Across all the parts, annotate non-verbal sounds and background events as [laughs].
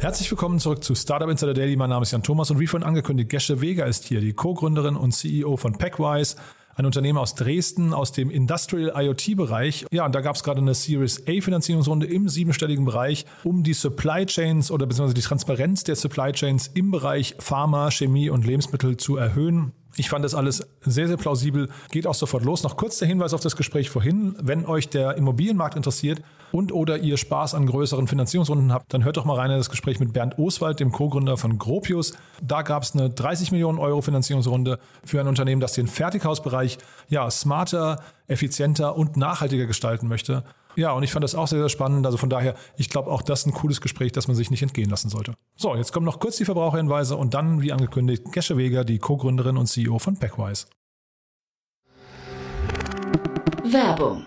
Herzlich willkommen zurück zu Startup Insider Daily. Mein Name ist Jan Thomas und wie vorhin angekündigt, Gesche Vega ist hier, die Co-Gründerin und CEO von Packwise, ein Unternehmen aus Dresden aus dem Industrial IoT-Bereich. Ja, und da gab es gerade eine Series A-Finanzierungsrunde im siebenstelligen Bereich, um die Supply Chains oder beziehungsweise die Transparenz der Supply Chains im Bereich Pharma, Chemie und Lebensmittel zu erhöhen. Ich fand das alles sehr, sehr plausibel. Geht auch sofort los. Noch kurz der Hinweis auf das Gespräch vorhin. Wenn euch der Immobilienmarkt interessiert und oder ihr Spaß an größeren Finanzierungsrunden habt, dann hört doch mal rein in das Gespräch mit Bernd Oswald, dem Co-Gründer von Gropius. Da gab es eine 30 Millionen Euro Finanzierungsrunde für ein Unternehmen, das den Fertighausbereich ja, smarter, effizienter und nachhaltiger gestalten möchte. Ja, und ich fand das auch sehr, sehr spannend. Also von daher, ich glaube auch das ist ein cooles Gespräch, das man sich nicht entgehen lassen sollte. So, jetzt kommen noch kurz die Verbraucherhinweise und dann, wie angekündigt, Gesche Weger, die Co-Gründerin und CEO von Packwise. Werbung.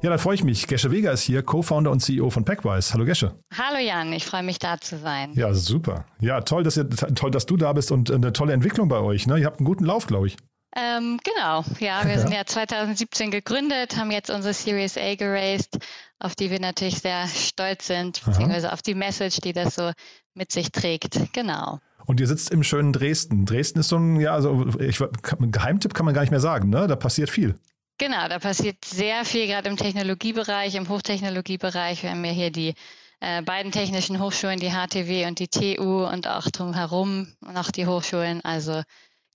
Ja, dann freue ich mich. Gesche Weger ist hier, Co-Founder und CEO von Packwise. Hallo Gesche. Hallo Jan, ich freue mich da zu sein. Ja, super. Ja, toll, dass, ihr, toll, dass du da bist und eine tolle Entwicklung bei euch. Ne? Ihr habt einen guten Lauf, glaube ich. Ähm, genau, ja, wir ja. [laughs] sind ja 2017 gegründet, haben jetzt unsere Series A geraced, auf die wir natürlich sehr stolz sind, beziehungsweise Aha. auf die Message, die das so mit sich trägt. Genau. Und ihr sitzt im schönen Dresden. Dresden ist so ein, ja, also ich, Geheimtipp kann man gar nicht mehr sagen, ne? Da passiert viel. Genau, da passiert sehr viel, gerade im Technologiebereich, im Hochtechnologiebereich. Wir haben ja hier die äh, beiden technischen Hochschulen, die HTW und die TU und auch drumherum noch die Hochschulen. Also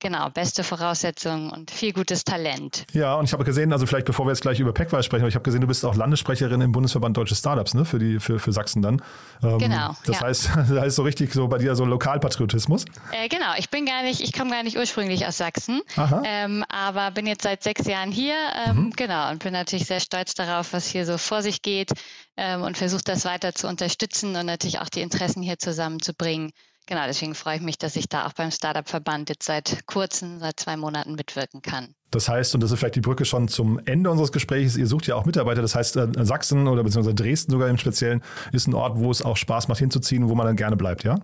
Genau, beste Voraussetzungen und viel gutes Talent. Ja, und ich habe gesehen, also vielleicht bevor wir jetzt gleich über Packwise sprechen, ich habe gesehen, du bist auch Landessprecherin im Bundesverband Deutsche Startups, ne, für, die, für, für Sachsen dann. Ähm, genau. Das ja. heißt, [laughs] das heißt so richtig so bei dir so Lokalpatriotismus? Äh, genau, ich bin gar nicht, ich komme gar nicht ursprünglich aus Sachsen, ähm, aber bin jetzt seit sechs Jahren hier, ähm, mhm. genau, und bin natürlich sehr stolz darauf, was hier so vor sich geht ähm, und versuche das weiter zu unterstützen und natürlich auch die Interessen hier zusammenzubringen. Genau, deswegen freue ich mich, dass ich da auch beim Startup-Verband jetzt seit kurzem, seit zwei Monaten mitwirken kann. Das heißt, und das ist vielleicht die Brücke schon zum Ende unseres Gesprächs, ihr sucht ja auch Mitarbeiter. Das heißt, äh, Sachsen oder beziehungsweise Dresden sogar im Speziellen ist ein Ort, wo es auch Spaß macht hinzuziehen, wo man dann gerne bleibt, ja?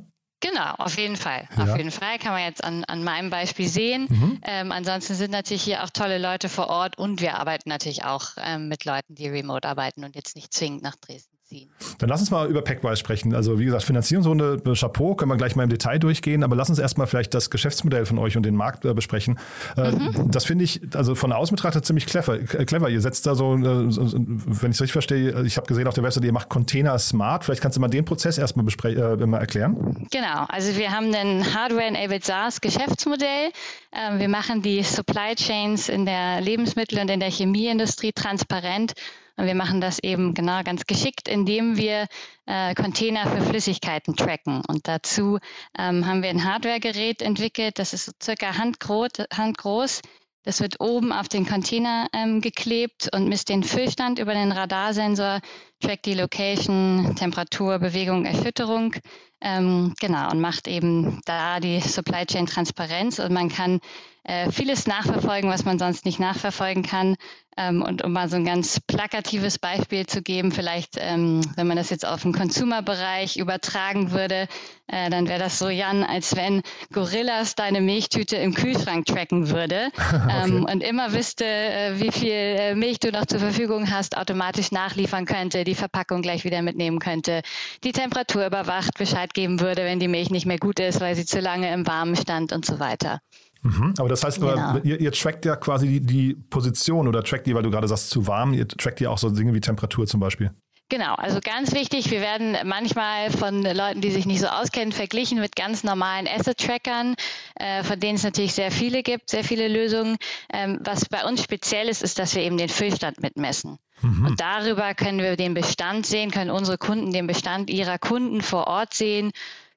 Genau, auf jeden Fall. Ja. Auf jeden Fall kann man jetzt an, an meinem Beispiel sehen. Mhm. Ähm, ansonsten sind natürlich hier auch tolle Leute vor Ort und wir arbeiten natürlich auch ähm, mit Leuten, die remote arbeiten und jetzt nicht zwingend nach Dresden ziehen. Dann lass uns mal über Packwise sprechen. Also wie gesagt, Finanzierungsrunde, äh, Chapeau, können wir gleich mal im Detail durchgehen, aber lass uns erstmal vielleicht das Geschäftsmodell von euch und den Markt äh, besprechen. Äh, mhm. Das finde ich, also von außen betrachtet, ziemlich clever. Clever. Ihr setzt da so, so wenn ich es richtig verstehe, ich habe gesehen auf der Website, ihr macht Container smart. Vielleicht kannst du mal den Prozess erstmal äh, mal erklären. Genau, also wir haben ein Hardware-enabled SaaS-Geschäftsmodell. Ähm, wir machen die Supply Chains in der Lebensmittel- und in der Chemieindustrie transparent und wir machen das eben genau ganz geschickt, indem wir äh, Container für Flüssigkeiten tracken. Und dazu ähm, haben wir ein Hardware-Gerät entwickelt, das ist so circa handgroß, handgroß. Das wird oben auf den Container ähm, geklebt und misst den Füllstand über den Radarsensor, trackt die Location, Temperatur, Bewegung, Erschütterung. Ähm, genau, und macht eben da die Supply Chain Transparenz und man kann äh, vieles nachverfolgen, was man sonst nicht nachverfolgen kann. Ähm, und um mal so ein ganz plakatives Beispiel zu geben, vielleicht, ähm, wenn man das jetzt auf den Consumer-Bereich übertragen würde, äh, dann wäre das so, Jan, als wenn Gorillas deine Milchtüte im Kühlschrank tracken würde [laughs] ähm, okay. und immer wüsste, äh, wie viel äh, Milch du noch zur Verfügung hast, automatisch nachliefern könnte, die Verpackung gleich wieder mitnehmen könnte, die Temperatur überwacht, Bescheid Bescheid geben würde, wenn die Milch nicht mehr gut ist, weil sie zu lange im Warmen stand und so weiter. Mhm, aber das heißt, genau. ihr, ihr, trackt ja quasi die, die, Position oder trackt die, weil du gerade sagst, zu warm, ihr trackt ja auch so Dinge wie Temperatur zum Beispiel. Genau, also ganz wichtig, wir werden manchmal von Leuten, die sich nicht so auskennen, verglichen mit ganz normalen Asset-Trackern, äh, von denen es natürlich sehr viele gibt, sehr viele Lösungen. Ähm, was bei uns speziell ist, ist, dass wir eben den Füllstand mitmessen. Mhm. Und darüber können wir den Bestand sehen, können unsere Kunden den Bestand ihrer Kunden vor Ort sehen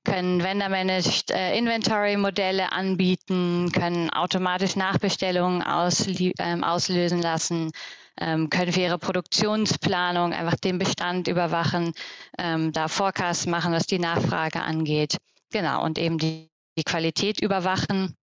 können Vendor-Managed äh, Inventory-Modelle anbieten, können automatisch Nachbestellungen ähm, auslösen lassen, ähm, können für ihre Produktionsplanung einfach den Bestand überwachen, ähm, da Forecasts machen, was die Nachfrage angeht. Genau, und eben die, die Qualität überwachen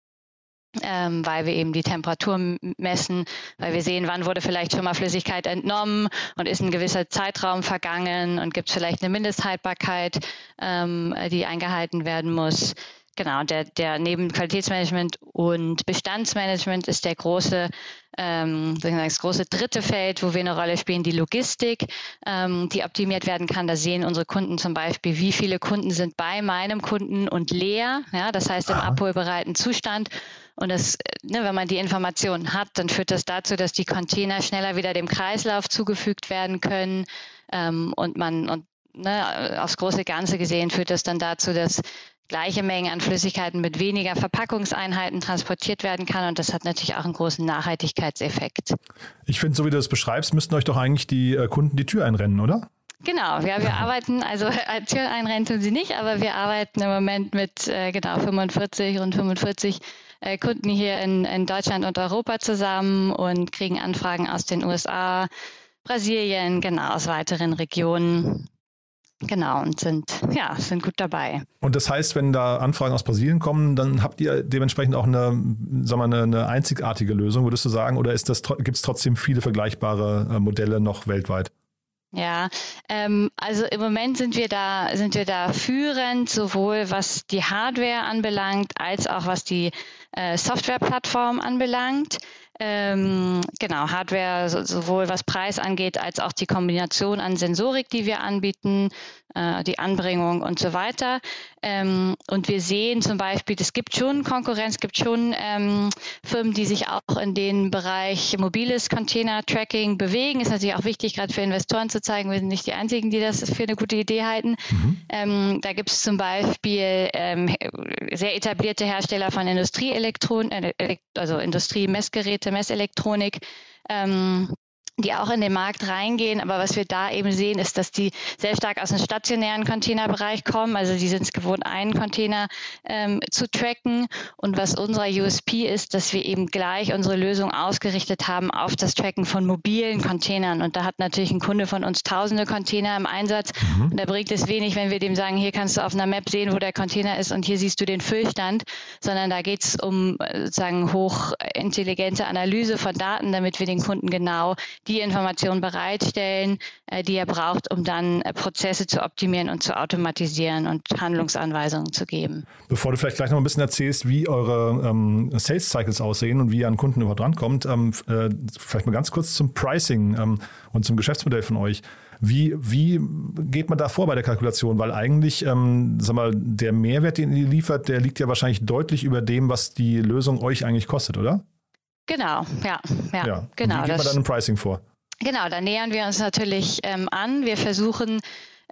ähm, weil wir eben die Temperatur messen, weil wir sehen, wann wurde vielleicht schon mal Flüssigkeit entnommen und ist ein gewisser Zeitraum vergangen und gibt es vielleicht eine Mindesthaltbarkeit, ähm, die eingehalten werden muss. Genau, der, der neben Qualitätsmanagement und Bestandsmanagement ist der große, ähm, das große dritte Feld, wo wir eine Rolle spielen, die Logistik, ähm, die optimiert werden kann. Da sehen unsere Kunden zum Beispiel, wie viele Kunden sind bei meinem Kunden und leer, ja, das heißt im abholbereiten Zustand. Und das, ne, wenn man die Informationen hat, dann führt das dazu, dass die Container schneller wieder dem Kreislauf zugefügt werden können ähm, und man und ne, aufs große Ganze gesehen führt das dann dazu, dass gleiche Mengen an Flüssigkeiten mit weniger Verpackungseinheiten transportiert werden kann. Und das hat natürlich auch einen großen Nachhaltigkeitseffekt. Ich finde, so wie du das beschreibst, müssten euch doch eigentlich die äh, Kunden die Tür einrennen, oder? Genau, ja, wir arbeiten, also äh, Tür einrennen tun sie nicht, aber wir arbeiten im Moment mit äh, genau 45, rund 45 äh, Kunden hier in, in Deutschland und Europa zusammen und kriegen Anfragen aus den USA, Brasilien, genau, aus weiteren Regionen. Genau, und sind, ja, sind gut dabei. Und das heißt, wenn da Anfragen aus Brasilien kommen, dann habt ihr dementsprechend auch eine, sagen wir, eine, eine einzigartige Lösung, würdest du sagen, oder gibt es trotzdem viele vergleichbare äh, Modelle noch weltweit? Ja, ähm, also im Moment sind wir da, sind wir da führend, sowohl was die Hardware anbelangt, als auch was die äh, Softwareplattform anbelangt. Ähm, genau, Hardware so, sowohl was Preis angeht, als auch die Kombination an Sensorik, die wir anbieten, äh, die Anbringung und so weiter. Ähm, und wir sehen zum Beispiel, es gibt schon Konkurrenz, es gibt schon ähm, Firmen, die sich auch in den Bereich mobiles Container-Tracking bewegen. Ist natürlich auch wichtig, gerade für Investoren zu zeigen, wir sind nicht die Einzigen, die das für eine gute Idee halten. Mhm. Ähm, da gibt es zum Beispiel ähm, sehr etablierte Hersteller von Industrieelektronik, äh, also Industriemessgeräte, Messelektronik. Ähm, die auch in den Markt reingehen. Aber was wir da eben sehen, ist, dass die sehr stark aus dem stationären Containerbereich kommen. Also die sind es gewohnt, einen Container ähm, zu tracken. Und was unser USP ist, dass wir eben gleich unsere Lösung ausgerichtet haben auf das Tracken von mobilen Containern. Und da hat natürlich ein Kunde von uns tausende Container im Einsatz. Mhm. Und da bringt es wenig, wenn wir dem sagen, hier kannst du auf einer Map sehen, wo der Container ist und hier siehst du den Füllstand, sondern da geht es um äh, sozusagen hochintelligente Analyse von Daten, damit wir den Kunden genau die Informationen bereitstellen, äh, die er braucht, um dann äh, Prozesse zu optimieren und zu automatisieren und Handlungsanweisungen zu geben. Bevor du vielleicht gleich noch ein bisschen erzählst, wie eure ähm, Sales Cycles aussehen und wie ihr an Kunden überhaupt rankommt, ähm, äh, vielleicht mal ganz kurz zum Pricing ähm, und zum Geschäftsmodell von euch. Wie, wie geht man da vor bei der Kalkulation? Weil eigentlich, ähm, sag mal, der Mehrwert, den ihr liefert, der liegt ja wahrscheinlich deutlich über dem, was die Lösung euch eigentlich kostet, oder? Genau, ja, ja, ja. genau. wie geht man dann im Pricing vor? Genau, da nähern wir uns natürlich ähm, an. Wir versuchen,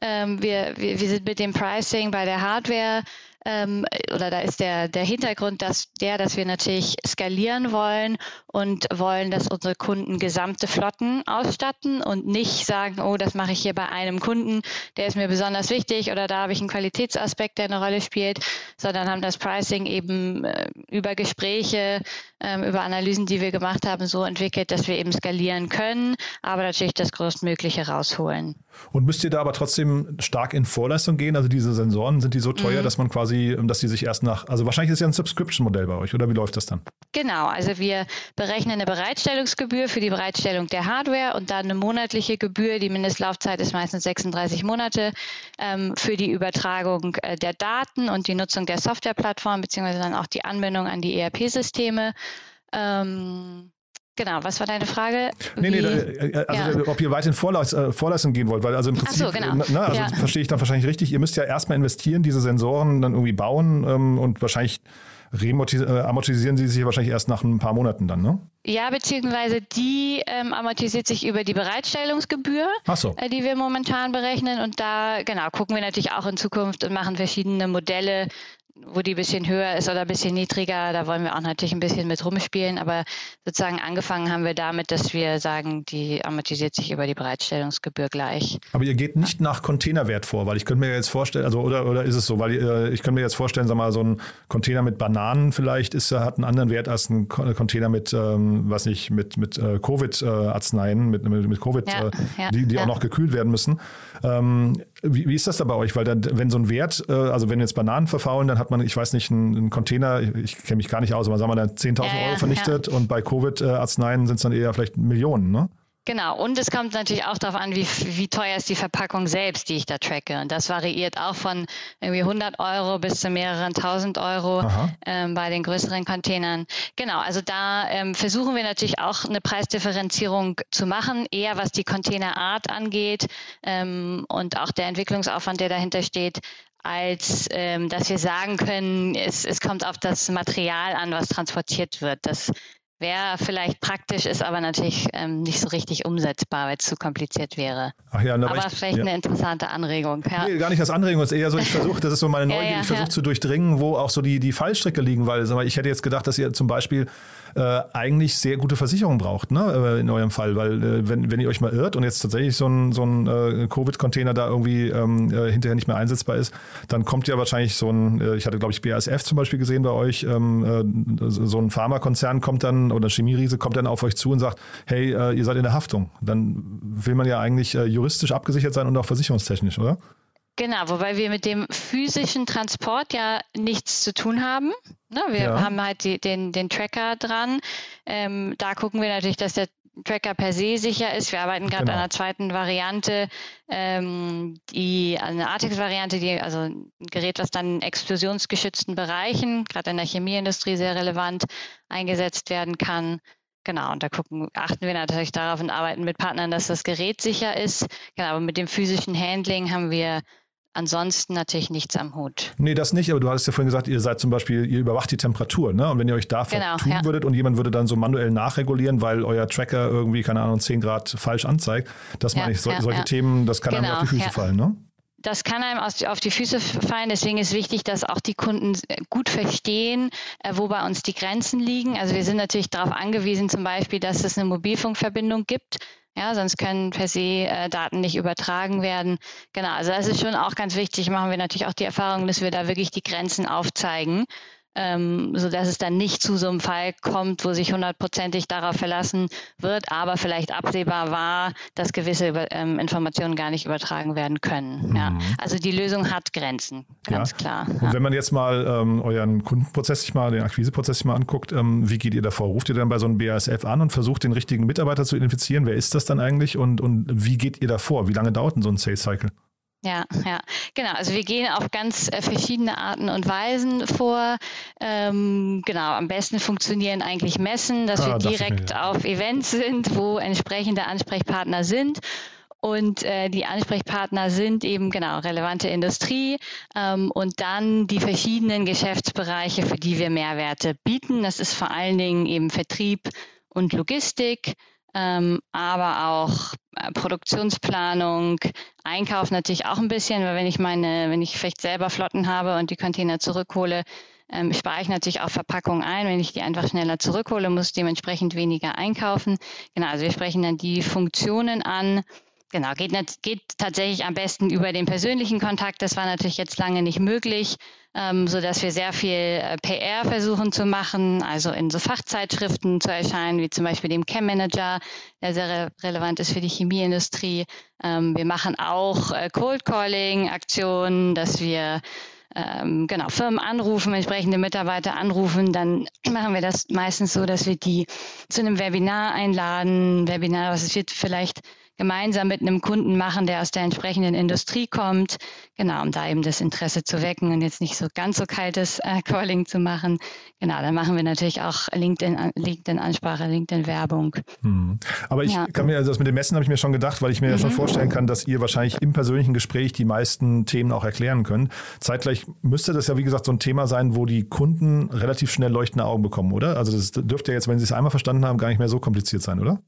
ähm, wir, wir, wir sind mit dem Pricing bei der Hardware ähm, oder da ist der, der Hintergrund dass der, dass wir natürlich skalieren wollen und wollen, dass unsere Kunden gesamte Flotten ausstatten und nicht sagen, oh, das mache ich hier bei einem Kunden, der ist mir besonders wichtig oder da habe ich einen Qualitätsaspekt, der eine Rolle spielt, sondern haben das Pricing eben äh, über Gespräche, äh, über Analysen, die wir gemacht haben, so entwickelt, dass wir eben skalieren können, aber natürlich das Größtmögliche rausholen. Und müsst ihr da aber trotzdem stark in Vorleistung gehen? Also diese Sensoren, sind die so teuer, mhm. dass man quasi quasi, dass die sich erst nach, also wahrscheinlich ist ja ein Subscription-Modell bei euch, oder wie läuft das dann? Genau, also wir berechnen eine Bereitstellungsgebühr für die Bereitstellung der Hardware und dann eine monatliche Gebühr, die Mindestlaufzeit ist meistens 36 Monate, ähm, für die Übertragung äh, der Daten und die Nutzung der Softwareplattform, beziehungsweise dann auch die Anbindung an die ERP-Systeme. Ähm, Genau, was war deine Frage? Nee, nee, äh, also ja. ob ihr weit in Vorleis äh, Vorleistung gehen wollt, weil also im Prinzip, so, genau. na, also ja. verstehe ich dann wahrscheinlich richtig, ihr müsst ja erstmal investieren, diese Sensoren dann irgendwie bauen ähm, und wahrscheinlich äh, amortisieren sie sich wahrscheinlich erst nach ein paar Monaten dann, ne? Ja, beziehungsweise die ähm, amortisiert sich über die Bereitstellungsgebühr, so. äh, die wir momentan berechnen. Und da, genau, gucken wir natürlich auch in Zukunft und machen verschiedene Modelle, wo die ein bisschen höher ist oder ein bisschen niedriger, da wollen wir auch natürlich ein bisschen mit rumspielen. Aber sozusagen angefangen haben wir damit, dass wir sagen, die amortisiert sich über die Bereitstellungsgebühr gleich. Aber ihr geht nicht nach Containerwert vor, weil ich könnte mir jetzt vorstellen, also oder, oder ist es so, weil äh, ich könnte mir jetzt vorstellen, sag mal, so ein Container mit Bananen vielleicht ist, hat einen anderen Wert als ein Container mit, ähm, was nicht, mit, mit äh, Covid-Arzneien, mit, mit, mit Covid, ja, äh, ja, die, die ja. auch noch gekühlt werden müssen. Ähm, wie, wie ist das da bei euch? Weil dann, wenn so ein Wert, äh, also wenn jetzt Bananen verfaulen, dann hat man, ich weiß nicht, einen, einen Container, ich, ich kenne mich gar nicht aus, aber sagen wir dann 10.000 Ja, ja, Euro vernichtet und bei Covid-Arzneien sind es dann eher vielleicht Millionen, ne? Genau, und es kommt natürlich auch darauf an, wie, wie teuer ist die Verpackung selbst, die ich da tracke. Und das variiert auch von irgendwie 100 Euro bis zu mehreren tausend Euro ähm, bei den größeren Containern. Genau, also da ähm, versuchen wir natürlich auch eine Preisdifferenzierung zu machen, eher was die Containerart angeht ähm, und auch der Entwicklungsaufwand, der dahinter steht, als ähm, dass wir sagen können, es, es kommt auf das Material an, was transportiert wird. Das Wäre vielleicht praktisch, ist aber natürlich ähm, nicht so richtig umsetzbar, weil es zu kompliziert wäre. Ach ja, aber ich, vielleicht ja. eine interessante Anregung. Ja. Nee, gar nicht als Anregung, es ist eher so, ich [laughs] versuche, das ist so meine Neugier, ja, ich versuche zu durchdringen, wo auch so die, die Fallstricke liegen, weil ich hätte jetzt gedacht, dass ihr zum Beispiel äh, eigentlich sehr gute Versicherungen braucht, ne, äh, in eurem Fall, weil äh, wenn, wenn ihr euch mal irrt und jetzt tatsächlich so ein, so ein äh, Covid-Container da irgendwie ähm, äh, hinterher nicht mehr einsetzbar ist, dann kommt ja wahrscheinlich so ein, äh, ich hatte glaube ich BASF zum Beispiel gesehen bei euch, ähm, so ein Pharmakonzern kommt dann oder Chemieriese kommt dann auf euch zu und sagt, hey, ihr seid in der Haftung. Dann will man ja eigentlich juristisch abgesichert sein und auch versicherungstechnisch, oder? Genau, wobei wir mit dem physischen Transport ja nichts zu tun haben. Ne, wir ja. haben halt die, den, den Tracker dran. Ähm, da gucken wir natürlich, dass der Tracker per se sicher ist. Wir arbeiten gerade genau. an einer zweiten Variante, ähm, die eine Artix-Variante, die also ein Gerät, was dann in explosionsgeschützten Bereichen, gerade in der Chemieindustrie sehr relevant eingesetzt werden kann. Genau, und da gucken, achten wir natürlich darauf und arbeiten mit Partnern, dass das Gerät sicher ist. Genau, aber mit dem physischen Handling haben wir ansonsten natürlich nichts am Hut. Nee, das nicht, aber du hattest ja vorhin gesagt, ihr seid zum Beispiel, ihr überwacht die Temperatur, ne? Und wenn ihr euch da genau, tun ja. würdet und jemand würde dann so manuell nachregulieren, weil euer Tracker irgendwie, keine Ahnung, 10 Grad falsch anzeigt, das ja, meine ich, so, ja, solche Themen, das kann genau, einem auf die Füße fallen, ne? Das kann einem auf die Füße fallen. Deswegen ist wichtig, dass auch die Kunden gut verstehen, äh, wo bei uns die Grenzen liegen. Also wir sind natürlich darauf angewiesen, zum Beispiel, dass es eine Mobilfunkverbindung gibt. Ja, sonst können per se äh, Daten nicht übertragen werden. Genau, also das ist schon auch ganz wichtig. Machen wir natürlich auch die Erfahrung, dass wir da wirklich die Grenzen aufzeigen ähm, sodass es dann nicht zu so einem Fall kommt, wo sich hundertprozentig darauf verlassen wird, aber vielleicht absehbar war, dass gewisse ähm, Informationen gar nicht übertragen werden können. Mhm. Ja. Also die Lösung hat Grenzen, ganz ja. klar. Und wenn man jetzt mal ähm, euren Kundenprozess sich mal, den Akquiseprozess sich mal anguckt, ähm, wie geht ihr davor? Ruft ihr dann bei so einem BASF an und versucht den richtigen Mitarbeiter zu identifizieren? Wer ist das dann eigentlich und, und wie geht ihr davor? Wie lange dauert denn so ein Sales Cycle? Ja, ja, genau. Also wir gehen auf ganz äh, verschiedene Arten und Weisen vor. Ähm, genau, am besten funktionieren eigentlich Messen, dass ah, wir direkt auf Events sind, wo entsprechende Ansprechpartner sind. Und äh, die Ansprechpartner sind eben genau relevante Industrie ähm, und dann die verschiedenen Geschäftsbereiche, für die wir Mehrwerte bieten. Das ist vor allen Dingen eben Vertrieb und Logistik ähm, aber auch äh, Produktionsplanung, Einkauf natürlich auch ein bisschen, weil wenn ich meine, wenn ich vielleicht selber Flotten habe und die Container zurückhole, ähm, spare ich natürlich auch Verpackungen ein. Wenn ich die einfach schneller zurückhole, muss ich dementsprechend weniger einkaufen. Genau, also wir sprechen dann die Funktionen an. Genau, geht, geht tatsächlich am besten über den persönlichen Kontakt. Das war natürlich jetzt lange nicht möglich ähm, so dass wir sehr viel äh, PR versuchen zu machen, also in so Fachzeitschriften zu erscheinen, wie zum Beispiel dem Chem Manager, der sehr re relevant ist für die Chemieindustrie. Ähm, wir machen auch äh, Cold Calling Aktionen, dass wir ähm, genau, Firmen anrufen, entsprechende Mitarbeiter anrufen, dann [clears throat] machen wir das meistens so, dass wir die zu einem Webinar einladen. Webinar, was wird vielleicht gemeinsam mit einem Kunden machen, der aus der entsprechenden Industrie kommt. Genau, um da eben das Interesse zu wecken und jetzt nicht so ganz so kaltes äh, Calling zu machen. Genau, dann machen wir natürlich auch LinkedIn, LinkedIn-Ansprache, LinkedIn-Werbung. Hm. Aber ich ja. kann mir, also das mit dem Messen habe ich mir schon gedacht, weil ich mir mhm. ja schon vorstellen kann, dass ihr wahrscheinlich im persönlichen Gespräch die meisten Themen auch erklären könnt. Zeitgleich müsste das ja, wie gesagt, so ein Thema sein, wo die Kunden relativ schnell leuchtende Augen bekommen, oder? Also das dürfte ja jetzt, wenn sie es einmal verstanden haben, gar nicht mehr so kompliziert sein, oder?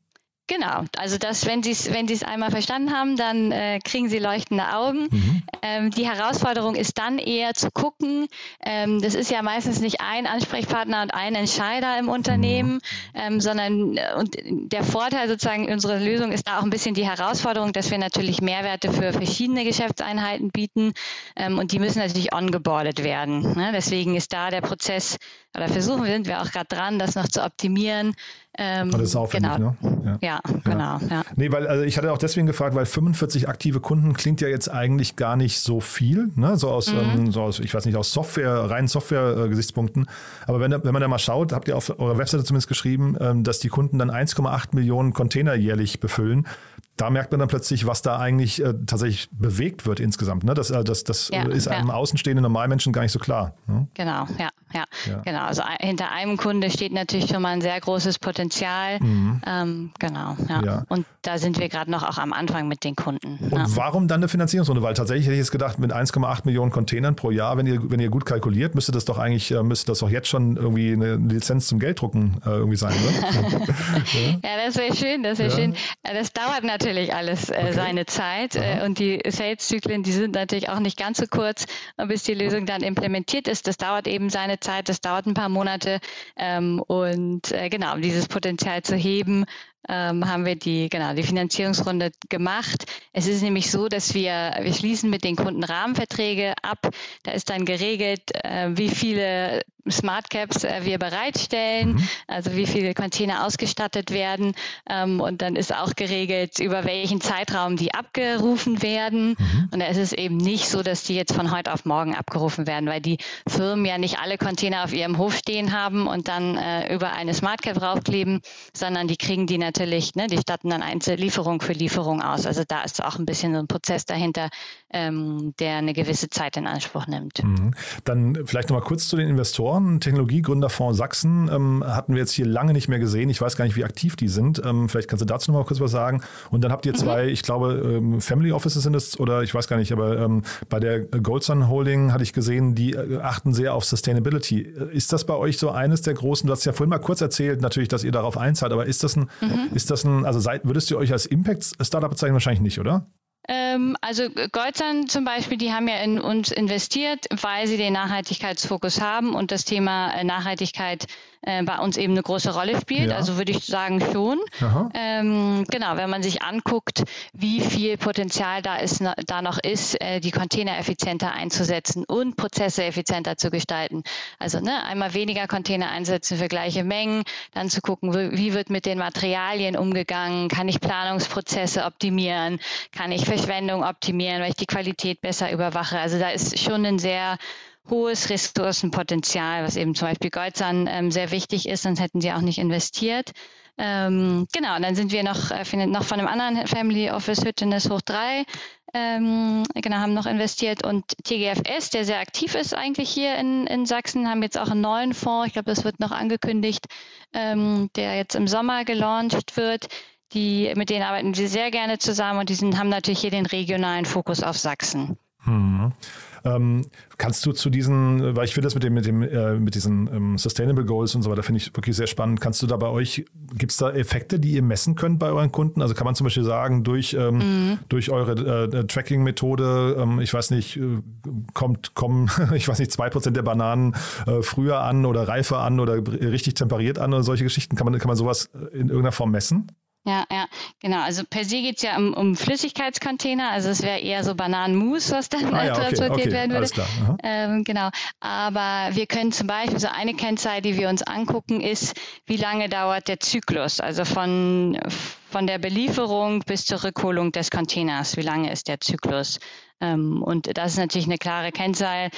Genau, also das, wenn Sie es wenn einmal verstanden haben, dann äh, kriegen Sie leuchtende Augen. Mhm. Ähm, die Herausforderung ist dann eher zu gucken, ähm, das ist ja meistens nicht ein Ansprechpartner und ein Entscheider im Unternehmen, mhm. ähm, sondern äh, und der Vorteil sozusagen unserer Lösung ist da auch ein bisschen die Herausforderung, dass wir natürlich Mehrwerte für verschiedene Geschäftseinheiten bieten ähm, und die müssen natürlich ongeboardet werden. Ne? Deswegen ist da der Prozess oder versuchen sind wir auch gerade dran, das noch zu optimieren. Ähm, Alles aufwendig, genau. ne? Ja, ja genau. Ja. Nee, weil also ich hatte auch deswegen gefragt, weil 45 aktive Kunden klingt ja jetzt eigentlich gar nicht so viel, ne? so, aus, mhm. ähm, so aus, ich weiß nicht, aus Software, reinen Software-Gesichtspunkten. Aber wenn, wenn man da mal schaut, habt ihr auf eurer Webseite zumindest geschrieben, ähm, dass die Kunden dann 1,8 Millionen Container jährlich befüllen da merkt man dann plötzlich, was da eigentlich äh, tatsächlich bewegt wird insgesamt. Ne? Das, äh, das, das ja, ist einem ja. außenstehenden Normalmenschen gar nicht so klar. Ne? Genau, ja, ja, ja, Genau. Also hinter einem Kunde steht natürlich schon mal ein sehr großes Potenzial. Mhm. Ähm, genau, ja. Und da sind wir gerade noch auch am Anfang mit den Kunden. Und warum dann eine Finanzierungsrunde? Weil tatsächlich hätte ich jetzt gedacht, mit 1,8 Millionen Containern pro Jahr, wenn ihr, wenn ihr gut kalkuliert, müsste das doch eigentlich, äh, müsste das doch jetzt schon irgendwie eine Lizenz zum Gelddrucken äh, irgendwie sein, oder? [laughs] ja, das wäre schön, das wäre schön. Das dauert natürlich alles äh, okay. seine Zeit äh, und die Sales-Zyklen, die sind natürlich auch nicht ganz so kurz, bis die Lösung dann implementiert ist. Das dauert eben seine Zeit, das dauert ein paar Monate ähm, und äh, genau, um dieses Potenzial zu heben, ähm, haben wir die, genau, die Finanzierungsrunde gemacht. Es ist nämlich so, dass wir, wir schließen mit den Kunden Rahmenverträge ab. Da ist dann geregelt, äh, wie viele Smart Caps äh, wir bereitstellen, mhm. also wie viele Container ausgestattet werden. Ähm, und dann ist auch geregelt, über welchen Zeitraum die abgerufen werden. Mhm. Und da ist es eben nicht so, dass die jetzt von heute auf morgen abgerufen werden, weil die Firmen ja nicht alle Container auf ihrem Hof stehen haben und dann äh, über eine Smart Cap draufkleben, sondern die kriegen die natürlich, ne, die statten dann Einzellieferung für Lieferung aus. Also da ist auch ein bisschen so ein Prozess dahinter, ähm, der eine gewisse Zeit in Anspruch nimmt. Mhm. Dann vielleicht nochmal kurz zu den Investoren. Technologiegründerfonds Sachsen ähm, hatten wir jetzt hier lange nicht mehr gesehen. Ich weiß gar nicht, wie aktiv die sind. Ähm, vielleicht kannst du dazu nochmal kurz was sagen. Und dann habt ihr zwei, mhm. ich glaube, ähm, Family Offices sind es oder ich weiß gar nicht, aber ähm, bei der Goldsun Holding hatte ich gesehen, die äh, achten sehr auf Sustainability. Ist das bei euch so eines der großen, du hast ja vorhin mal kurz erzählt, natürlich, dass ihr darauf einzahlt, aber ist das ein, mhm. ist das ein, also seid, würdest du euch als Impact-Startup bezeichnen? Wahrscheinlich nicht, oder? Ähm, also Goldsan zum Beispiel, die haben ja in uns investiert, weil sie den Nachhaltigkeitsfokus haben und das Thema äh, Nachhaltigkeit äh, bei uns eben eine große Rolle spielt. Ja. Also würde ich sagen schon. Ähm, genau, wenn man sich anguckt, wie viel Potenzial da, ist, da noch ist, äh, die Container effizienter einzusetzen und Prozesse effizienter zu gestalten. Also ne, einmal weniger Container einsetzen für gleiche Mengen, dann zu gucken, wie wird mit den Materialien umgegangen, kann ich Planungsprozesse optimieren, kann ich Verschwendung optimieren, weil ich die Qualität besser überwache. Also da ist schon ein sehr hohes Ressourcenpotenzial, was eben zum Beispiel Goldsan ähm, sehr wichtig ist, sonst hätten sie auch nicht investiert. Ähm, genau, und dann sind wir noch, äh, noch von einem anderen Family Office Hüttenes hoch drei, ähm, genau, haben noch investiert und TGFS, der sehr aktiv ist eigentlich hier in, in Sachsen, haben jetzt auch einen neuen Fonds, ich glaube, das wird noch angekündigt, ähm, der jetzt im Sommer gelauncht wird. Die, mit denen arbeiten wir sehr gerne zusammen und die sind, haben natürlich hier den regionalen Fokus auf Sachsen. Hm. Ähm, kannst du zu diesen, weil ich finde das mit dem, mit dem, äh, mit diesen ähm, Sustainable Goals und so weiter, finde ich wirklich sehr spannend. Kannst du da bei euch, gibt es da Effekte, die ihr messen könnt bei euren Kunden? Also kann man zum Beispiel sagen, durch, ähm, mhm. durch eure äh, Tracking-Methode, ähm, ich weiß nicht, äh, kommt, kommen, [laughs] ich weiß nicht, zwei Prozent der Bananen äh, früher an oder reifer an oder richtig temperiert an oder solche Geschichten? Kann man, kann man sowas in irgendeiner Form messen? Ja, ja, genau. Also per se geht es ja um, um Flüssigkeitscontainer, also es wäre eher so Bananenmus, was dann ah, ja, okay, transportiert okay, werden würde. Ähm, genau. Aber wir können zum Beispiel, so eine Kennzahl, die wir uns angucken, ist, wie lange dauert der Zyklus? Also von von der Belieferung bis zur Rückholung des Containers. Wie lange ist der Zyklus? Ähm, und das ist natürlich eine klare Kennzahl.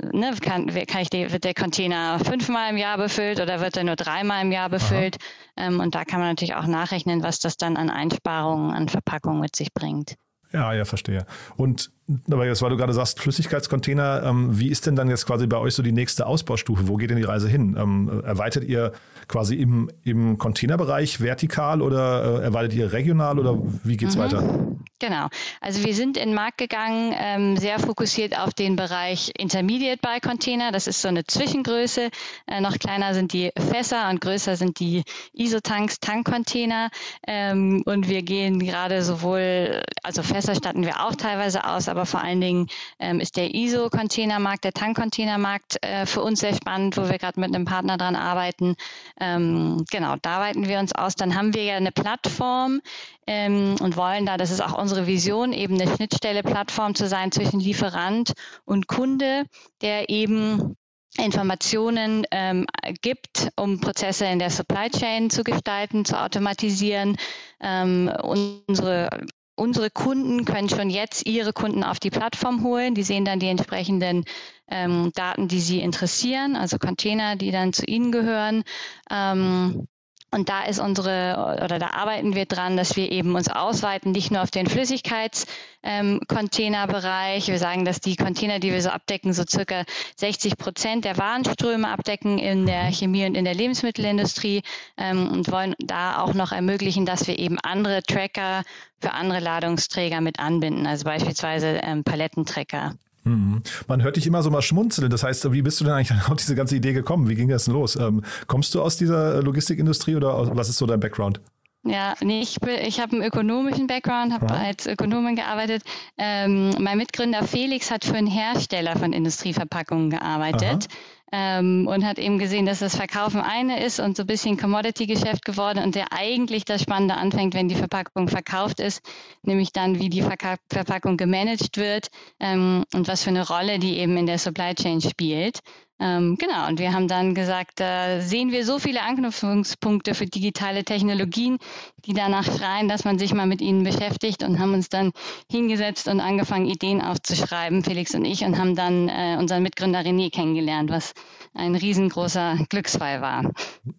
Ne, kann, kann ich wird der Container fünfmal im Jahr befüllt oder wird er nur dreimal im Jahr befüllt? Ähm, und da kann man natürlich auch nachrechnen, was das dann an Einsparungen an Verpackung mit sich bringt. Ja, ja, verstehe. Und aber jetzt, weil du gerade sagst, Flüssigkeitscontainer, ähm, wie ist denn dann jetzt quasi bei euch so die nächste Ausbaustufe? Wo geht denn die Reise hin? Ähm, erweitert ihr quasi im, im Containerbereich vertikal oder äh, erweitert ihr regional oder wie geht's mhm. weiter? Genau. Also wir sind in den Markt gegangen, ähm, sehr fokussiert auf den Bereich Intermediate Buy Container. Das ist so eine Zwischengröße. Äh, noch kleiner sind die Fässer und größer sind die Isotanks, Tankcontainer. Ähm, und wir gehen gerade sowohl, also Fässer statten wir auch teilweise aus, aber vor allen Dingen ähm, ist der ISO-Containermarkt, der Tankcontainermarkt äh, für uns sehr spannend, wo wir gerade mit einem Partner dran arbeiten. Ähm, genau, da weiten wir uns aus. Dann haben wir ja eine Plattform ähm, und wollen da, das ist auch unsere Vision, eben eine Schnittstelle-Plattform zu sein zwischen Lieferant und Kunde, der eben Informationen ähm, gibt, um Prozesse in der Supply Chain zu gestalten, zu automatisieren. Ähm, unsere unsere Kunden können schon jetzt ihre Kunden auf die Plattform holen. Die sehen dann die entsprechenden ähm, Daten, die sie interessieren, also Container, die dann zu ihnen gehören. Ähm, und da ist unsere, oder da arbeiten wir dran, dass wir eben uns ausweiten, nicht nur auf den Flüssigkeitscontainerbereich. Ähm, wir sagen, dass die Container, die wir so abdecken, so circa 60 Prozent der Warenströme abdecken in der Chemie und in der Lebensmittelindustrie ähm, und wollen da auch noch ermöglichen, dass wir eben andere Tracker für andere Ladungsträger mit anbinden, also beispielsweise ähm, Palettentracker. Mhm. Man hört dich immer so mal schmunzeln. Das heißt, wie bist du denn eigentlich [laughs] auf diese ganze Idee gekommen? Wie ging das denn los? Ähm, kommst du aus dieser Logistikindustrie oder was ist so dein Background? Ja, nee, ich, ich habe einen ökonomischen Background, habe ja. als Ökonomin gearbeitet. Ähm, mein Mitgründer Felix hat für einen Hersteller von Industrieverpackungen gearbeitet. Aha ähm, und hat eben gesehen, dass das Verkaufen eine ist und so ein bisschen Commodity-Geschäft geworden und der eigentlich das Spannende anfängt, wenn die Verpackung verkauft ist, nämlich dann, wie die Verka Verpackung gemanagt wird ähm, und was für eine Rolle die eben in der Supply Chain spielt. Ähm, genau, und wir haben dann gesagt, da sehen wir so viele Anknüpfungspunkte für digitale Technologien, die danach schreien, dass man sich mal mit ihnen beschäftigt und haben uns dann hingesetzt und angefangen, Ideen aufzuschreiben, Felix und ich, und haben dann äh, unseren Mitgründer René kennengelernt, was ein riesengroßer Glücksfall war.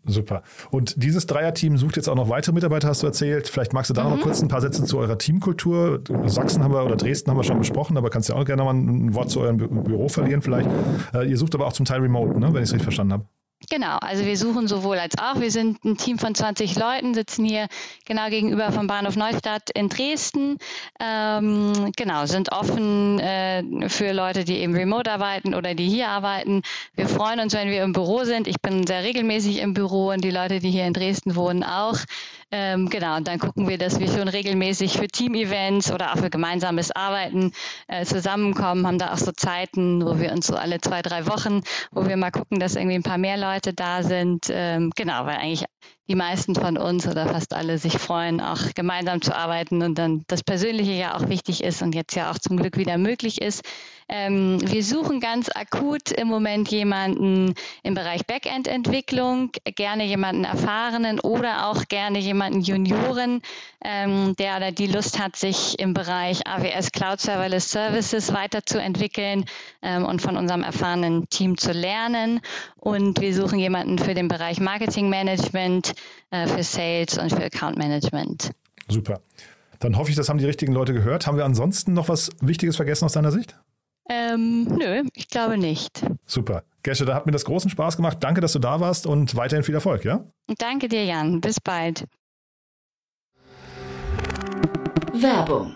Super. Und dieses Dreierteam sucht jetzt auch noch weitere Mitarbeiter, hast du erzählt. Vielleicht magst du da mhm. noch kurz ein paar Sätze zu eurer Teamkultur. Sachsen haben wir oder Dresden haben wir schon besprochen, aber kannst du ja auch gerne mal ein Wort zu eurem Büro verlieren vielleicht. Äh, ihr sucht aber auch zum Teil remote, ne? wenn ich es richtig verstanden habe. Genau, also wir suchen sowohl als auch. Wir sind ein Team von 20 Leuten, sitzen hier genau gegenüber vom Bahnhof Neustadt in Dresden. Ähm, genau, sind offen äh, für Leute, die eben remote arbeiten oder die hier arbeiten. Wir freuen uns, wenn wir im Büro sind. Ich bin sehr regelmäßig im Büro und die Leute, die hier in Dresden wohnen, auch. Ähm, genau, und dann gucken wir, dass wir schon regelmäßig für Team-Events oder auch für gemeinsames Arbeiten äh, zusammenkommen, haben da auch so Zeiten, wo wir uns so alle zwei, drei Wochen, wo wir mal gucken, dass irgendwie ein paar mehr Leute da sind. Ähm, genau, weil eigentlich die meisten von uns oder fast alle sich freuen, auch gemeinsam zu arbeiten und dann das Persönliche ja auch wichtig ist und jetzt ja auch zum Glück wieder möglich ist. Ähm, wir suchen ganz akut im Moment jemanden im Bereich Backend-Entwicklung, gerne jemanden erfahrenen oder auch gerne jemanden Junioren, ähm, der oder die Lust hat, sich im Bereich AWS Cloud Serverless Services weiterzuentwickeln ähm, und von unserem erfahrenen Team zu lernen. Und wir suchen jemanden für den Bereich Marketing Management, äh, für Sales und für Account Management. Super. Dann hoffe ich, das haben die richtigen Leute gehört. Haben wir ansonsten noch was Wichtiges vergessen aus deiner Sicht? Ähm, nö, ich glaube nicht. Super. Gesche, da hat mir das großen Spaß gemacht. Danke, dass du da warst und weiterhin viel Erfolg, ja? Danke dir, Jan. Bis bald. Werbung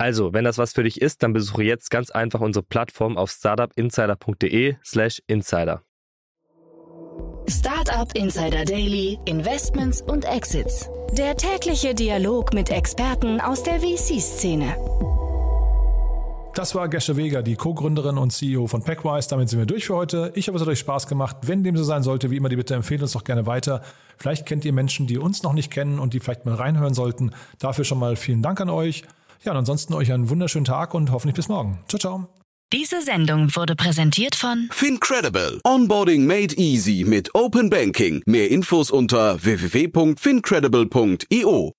Also, wenn das was für dich ist, dann besuche jetzt ganz einfach unsere Plattform auf startupinsider.de/slash insider. Startup Insider Daily, Investments und Exits. Der tägliche Dialog mit Experten aus der VC-Szene. Das war Gesche Weger, die Co-Gründerin und CEO von Packwise. Damit sind wir durch für heute. Ich hoffe, es hat euch Spaß gemacht. Wenn dem so sein sollte, wie immer, die Bitte empfehlt uns doch gerne weiter. Vielleicht kennt ihr Menschen, die uns noch nicht kennen und die vielleicht mal reinhören sollten. Dafür schon mal vielen Dank an euch. Ja, und ansonsten euch einen wunderschönen Tag und hoffentlich bis morgen. Ciao, ciao. Diese Sendung wurde präsentiert von Fincredible. Onboarding made easy mit Open Banking. Mehr Infos unter www.fincredible.io.